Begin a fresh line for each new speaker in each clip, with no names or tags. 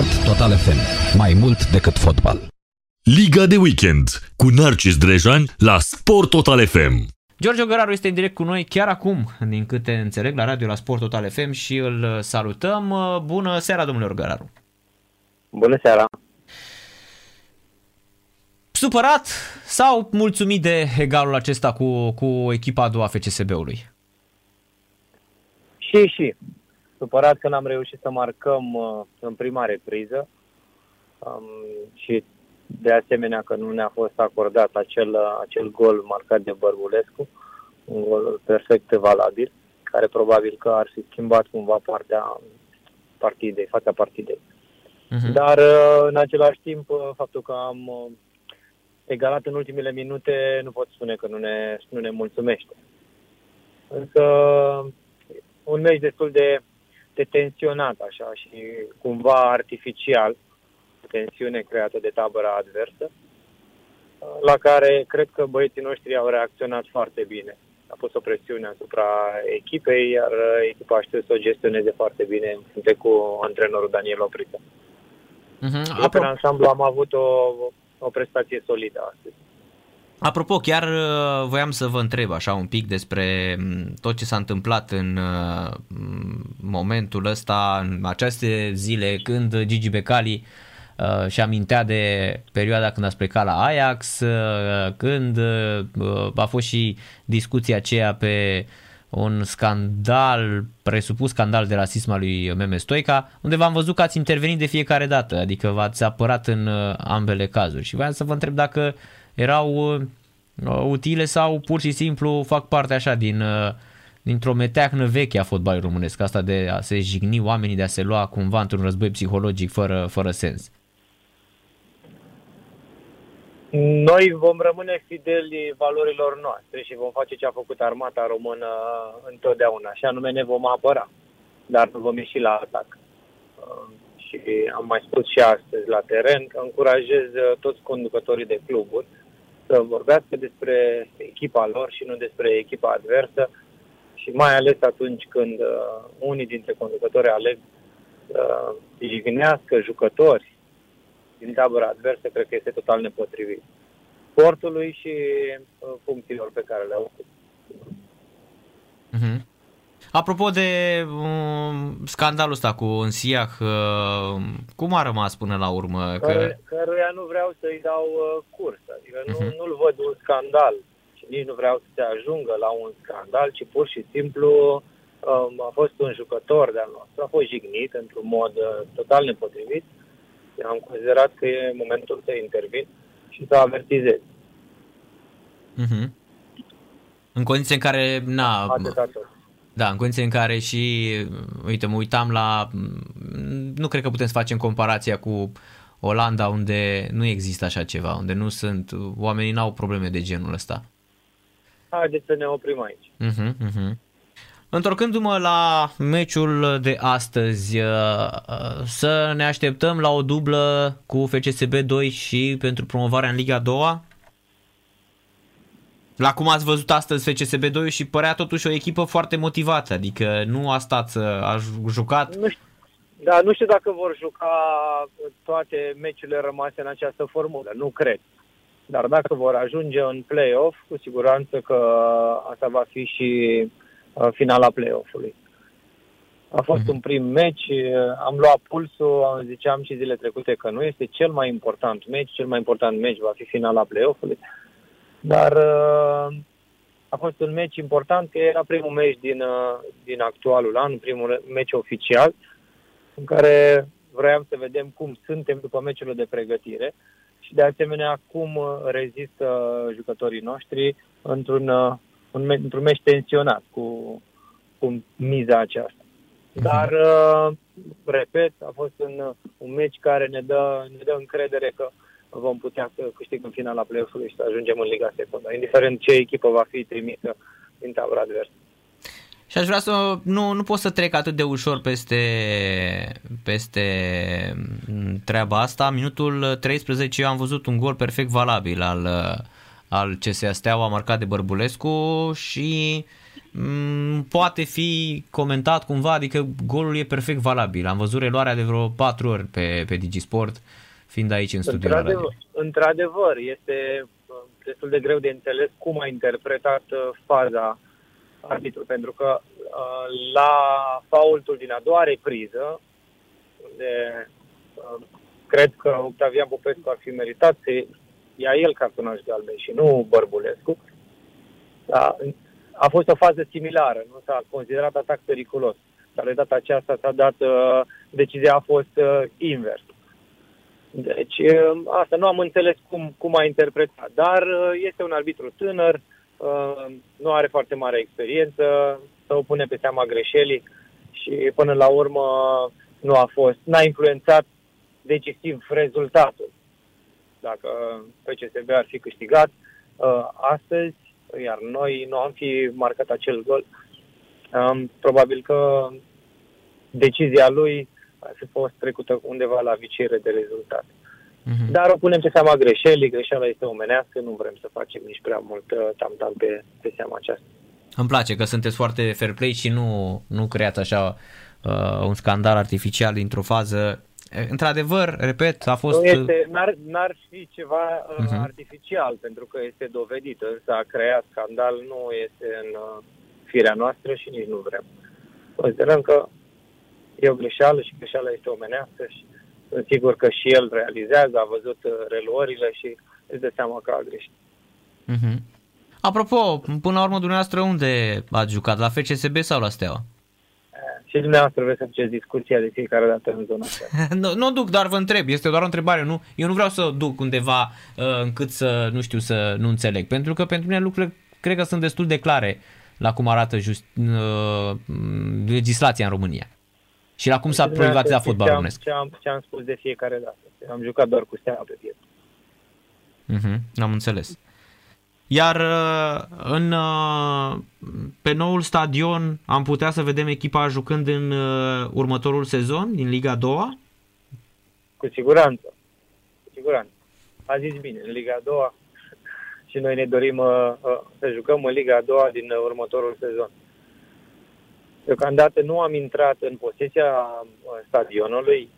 Sport Total FM. Mai mult decât fotbal.
Liga de weekend cu Narcis Drejan la Sport Total FM.
George Ogăraru este în direct cu noi chiar acum, din câte înțeleg, la radio la Sport Total FM și îl salutăm. Bună seara, domnule Ogăraru!
Bună seara!
Supărat sau mulțumit de egalul acesta cu, cu echipa a doua FCSB-ului?
Și, și. Supărat că n-am reușit să marcăm uh, în prima repriză um, și de asemenea că nu ne-a fost acordat acel, acel gol marcat de Bărbulescu, un gol perfect valabil, care probabil că ar fi schimbat cumva partea partidei, fața partidei. Uh-huh. Dar uh, în același timp, uh, faptul că am uh, egalat în ultimele minute, nu pot spune că nu ne, nu ne mulțumește. Însă un meci destul de, de tensionat așa și cumva artificial, tensiune creată de tabăra adversă, la care cred că băieții noștri au reacționat foarte bine. A pus o presiune asupra echipei, iar echipa a știut să o gestioneze foarte bine în cu antrenorul Daniel Opriță. Uh-huh. Apro- în ansamblu am avut o, o prestație solidă astăzi.
Apropo, chiar uh, voiam să vă întreb așa un pic despre mm, tot ce s-a întâmplat în uh, momentul ăsta, în aceste zile, când Gigi Becali uh, și amintea de perioada când a plecat la Ajax, când a fost și discuția aceea pe un scandal, presupus scandal de rasism al lui Meme Stoica, unde v-am văzut că ați intervenit de fiecare dată, adică v-ați apărat în ambele cazuri. Și voiam să vă întreb dacă erau uh, utile sau pur și simplu fac parte așa din, uh, dintr-o meteahnă veche a fotbalului românesc, asta de a se jigni oamenii, de a se lua cumva într-un război psihologic fără, fără sens.
Noi vom rămâne fideli valorilor noastre și vom face ce a făcut armata română întotdeauna, și anume ne vom apăra, dar nu vom ieși la atac. Uh, și am mai spus și astăzi la teren că încurajez toți conducătorii de cluburi să vorbească despre echipa lor și nu despre echipa adversă și mai ales atunci când uh, unii dintre conducători aleg să uh, jignească jucători din tabăra adversă, cred că este total nepotrivit sportului și uh, funcțiilor pe care le au.
Uh-huh. Apropo de um, scandalul ăsta cu Însiach, uh, cum a rămas până la urmă?
Că... Care, căruia nu vreau să-i dau uh, curs, adică uh-huh. nu, mhm. nu-l văd un scandal și nici nu vreau să se ajungă la un scandal, ci pur și simplu um, a fost un jucător de-al nostru, a fost jignit într-un mod uh, total nepotrivit. Am considerat că e momentul să intervin și să avertizez.
Uh-huh. În condiții în care, na, da, în condiții în care și, uite, mă uitam la, nu cred că putem să facem comparația cu Olanda unde nu există așa ceva, unde nu sunt, oamenii n-au probleme de genul ăsta.
Haideți să ne oprim aici.
Uh-huh, uh-huh. Întorcându-mă la meciul de astăzi, uh, uh, să ne așteptăm la o dublă cu FCSB 2 și pentru promovarea în Liga 2 la cum ați văzut astăzi FCSB 2 și părea totuși o echipă foarte motivată, adică nu a stat, a jucat.
Nu știu, da, nu știu dacă vor juca toate meciurile rămase în această formulă, nu cred. Dar dacă vor ajunge în play-off, cu siguranță că asta va fi și uh, finala play-off-ului. A fost uh-huh. un prim meci, am luat pulsul, am ziceam și zile trecute că nu este cel mai important meci, cel mai important meci va fi finala play-off-ului. Dar uh, a fost un meci important, că era primul meci din, uh, din actualul an, primul meci oficial, în care vroiam să vedem cum suntem după meciurile de pregătire și de asemenea cum uh, rezistă jucătorii noștri într-un, un, într-un meci tensionat cu, cu miza aceasta. Mhm. Dar, repet, a fost un, un meci care ne dă, ne dă încredere că vom putea să câștigăm finala play-off-ului și să ajungem în Liga Secundă, indiferent ce echipă va fi trimisă din tabăra adversă.
Și aș vrea să nu, nu pot să trec atât de ușor peste, peste treaba asta. Minutul 13 eu am văzut un gol perfect valabil al, al CSA Steaua marcat de Bărbulescu și mm, poate fi comentat cumva, adică golul e perfect valabil. Am văzut reluarea de vreo patru ori pe, pe Digisport, fiind aici în studio.
Într-adevăr, într-adevăr, este uh, destul de greu de înțeles cum a interpretat uh, faza arbitru, pentru că uh, la faultul din a doua repriză, unde cred că Octavian Popescu ar fi meritat să ia el cartonaj galben și nu Bărbulescu, da, a fost o fază similară, nu s-a considerat atac periculos. Dar de data aceasta s-a dat, uh, decizia a fost uh, invers. Deci, uh, asta nu am înțeles cum, cum a interpretat, dar uh, este un arbitru tânăr, uh, nu are foarte mare experiență, să o pune pe seama greșelii și până la urmă nu a fost, n-a influențat decisiv rezultatul. Dacă PCSB ar fi câștigat uh, astăzi, iar noi nu am fi marcat acel gol, um, probabil că decizia lui ar fi fost trecută undeva la viciere de rezultat. Uh-huh. Dar o punem pe seama greșelii, greșeala este omenească, nu vrem să facem nici prea mult uh, tam-tam pe, pe seama aceasta.
Îmi place că sunteți foarte fair play și nu, nu creați așa uh, un scandal artificial dintr-o fază Într-adevăr, repet, a fost... Nu
este, n-ar, n-ar fi ceva uh-huh. artificial, pentru că este dovedit, însă a creat scandal nu este în uh, firea noastră și nici nu vrem. Considerăm că e o greșeală și greșeala este omenească și sunt sigur că și el realizează, a văzut uh, reluările și îți dă seama că a greșit.
Uh-huh. Apropo, până la urmă dumneavoastră unde ați jucat? La FCSB sau la Steaua?
și dumneavoastră vreți să faceți discuția de fiecare dată în zona asta.
nu, nu duc, dar vă întreb, este doar o întrebare, nu? Eu nu vreau să duc undeva uh, încât să, nu știu, să nu înțeleg, pentru că pentru mine lucrurile cred că sunt destul de clare la cum arată just, uh, legislația în România. Și la cum s-a privatizat fotbalul românesc.
Ce am, ce am spus de fiecare dată. Am jucat doar cu steaua pe piept.
Uh-huh, am înțeles. Iar uh, în, uh, pe noul stadion am putea să vedem echipa jucând în uh, următorul sezon din Liga 2
Cu siguranță. Cu siguranță. A zis bine, în Liga 2 și noi ne dorim uh, să jucăm în Liga 2 din următorul sezon. Deocamdată nu am intrat în posesia stadionului,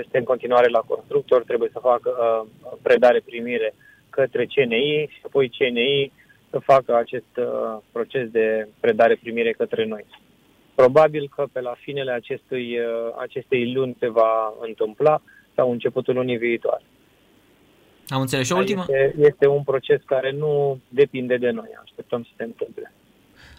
este în continuare la constructor, trebuie să facă uh, predare-primire uh, către CNI și apoi CNI să facă acest uh, proces de predare-primire către noi. Probabil că pe la finele acestui, uh, acestei luni se va întâmpla sau începutul lunii viitoare.
Am înțeles. Și o ultimă?
Este, este un proces care nu depinde de noi. Așteptăm să se întâmple.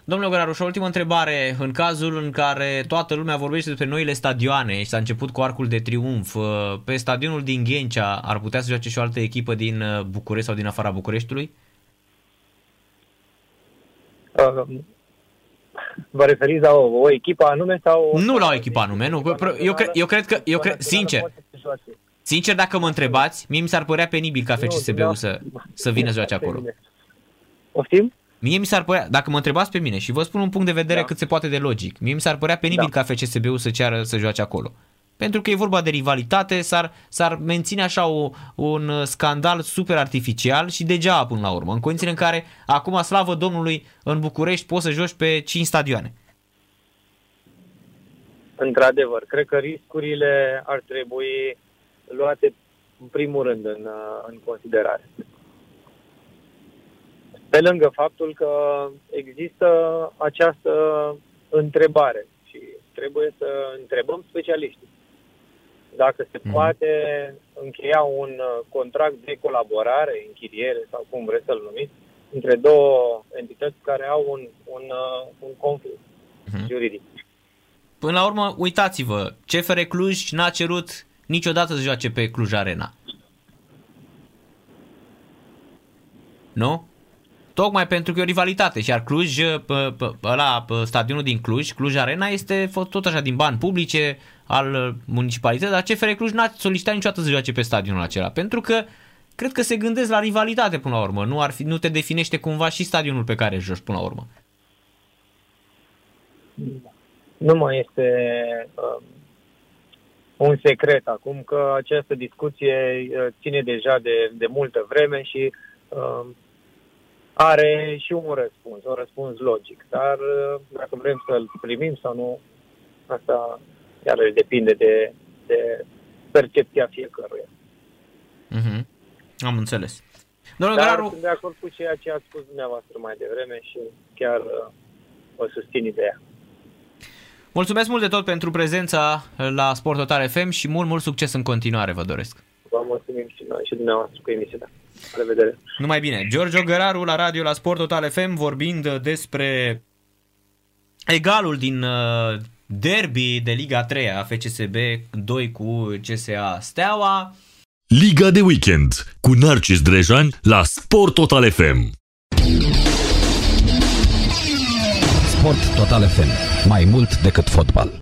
Domnule Găraru, și o ultimă întrebare. În cazul în care toată lumea vorbește despre noile stadioane și s-a început cu Arcul de Triumf, uh, pe stadionul din Ghencea ar putea să joace și o altă echipă din uh, București sau din afara Bucureștiului?
Uh, vă referiți la o, o echipă anume sau... O...
Nu la o echipă anume, nu. Eu, cre- eu cred că, eu cred, sincer, sincer dacă mă întrebați, mie mi s-ar părea penibil ca FCSB-ul să, să vină să joace acolo.
Poftim?
Mie mi s-ar părea, dacă mă întrebați pe mine și vă spun un punct de vedere da. cât se poate de logic, mie mi s-ar părea penibil da. ca FCSB-ul să ceară să joace acolo. Pentru că e vorba de rivalitate, s-ar, s-ar menține așa o, un scandal super artificial și degeaba până la urmă, în condițiile în care acum, slavă Domnului, în București poți să joci pe 5 stadioane.
Într-adevăr, cred că riscurile ar trebui luate în primul rând în, în considerare. Pe lângă faptul că există această întrebare și trebuie să întrebăm specialiștii dacă se mm. poate încheia un contract de colaborare, închiriere sau cum vreți să-l numiți, între două entități care au un, un, un conflict mm. juridic.
Până la urmă, uitați-vă, CFR Cluj n-a cerut niciodată să joace pe Cluj Arena. Nu? Tocmai pentru că e o rivalitate, și iar Cluj, la stadionul din Cluj, Cluj Arena este tot așa din bani publice al municipalității, dar CFR Cluj n-a solicitat niciodată să joace pe stadionul acela, pentru că cred că se gândesc la rivalitate până la urmă, nu, ar fi, nu te definește cumva și stadionul pe care joci până la urmă.
Nu mai este uh, un secret acum că această discuție uh, ține deja de, de multă vreme și uh, are și un răspuns, un răspuns logic. Dar uh, dacă vrem să-l primim sau nu, asta iarăși depinde de, de percepția fiecăruia.
Mhm. Am înțeles. Domnul
Dar
Găraru,
sunt de acord cu ceea ce ați spus dumneavoastră mai devreme și chiar uh, o susțin ideea.
mulțumesc mult de tot pentru prezența la Sport Total FM și mult, mult succes în continuare vă doresc.
Vă mulțumim și noi și dumneavoastră cu emisiunea. La revedere!
Numai bine. Giorgio Găraru la radio la Sport Total FM vorbind despre egalul din uh, derby de Liga 3 a FCSB 2 cu CSA Steaua.
Liga de weekend cu Narcis Drejan la Sport Total FM.
Sport Total FM. Mai mult decât fotbal.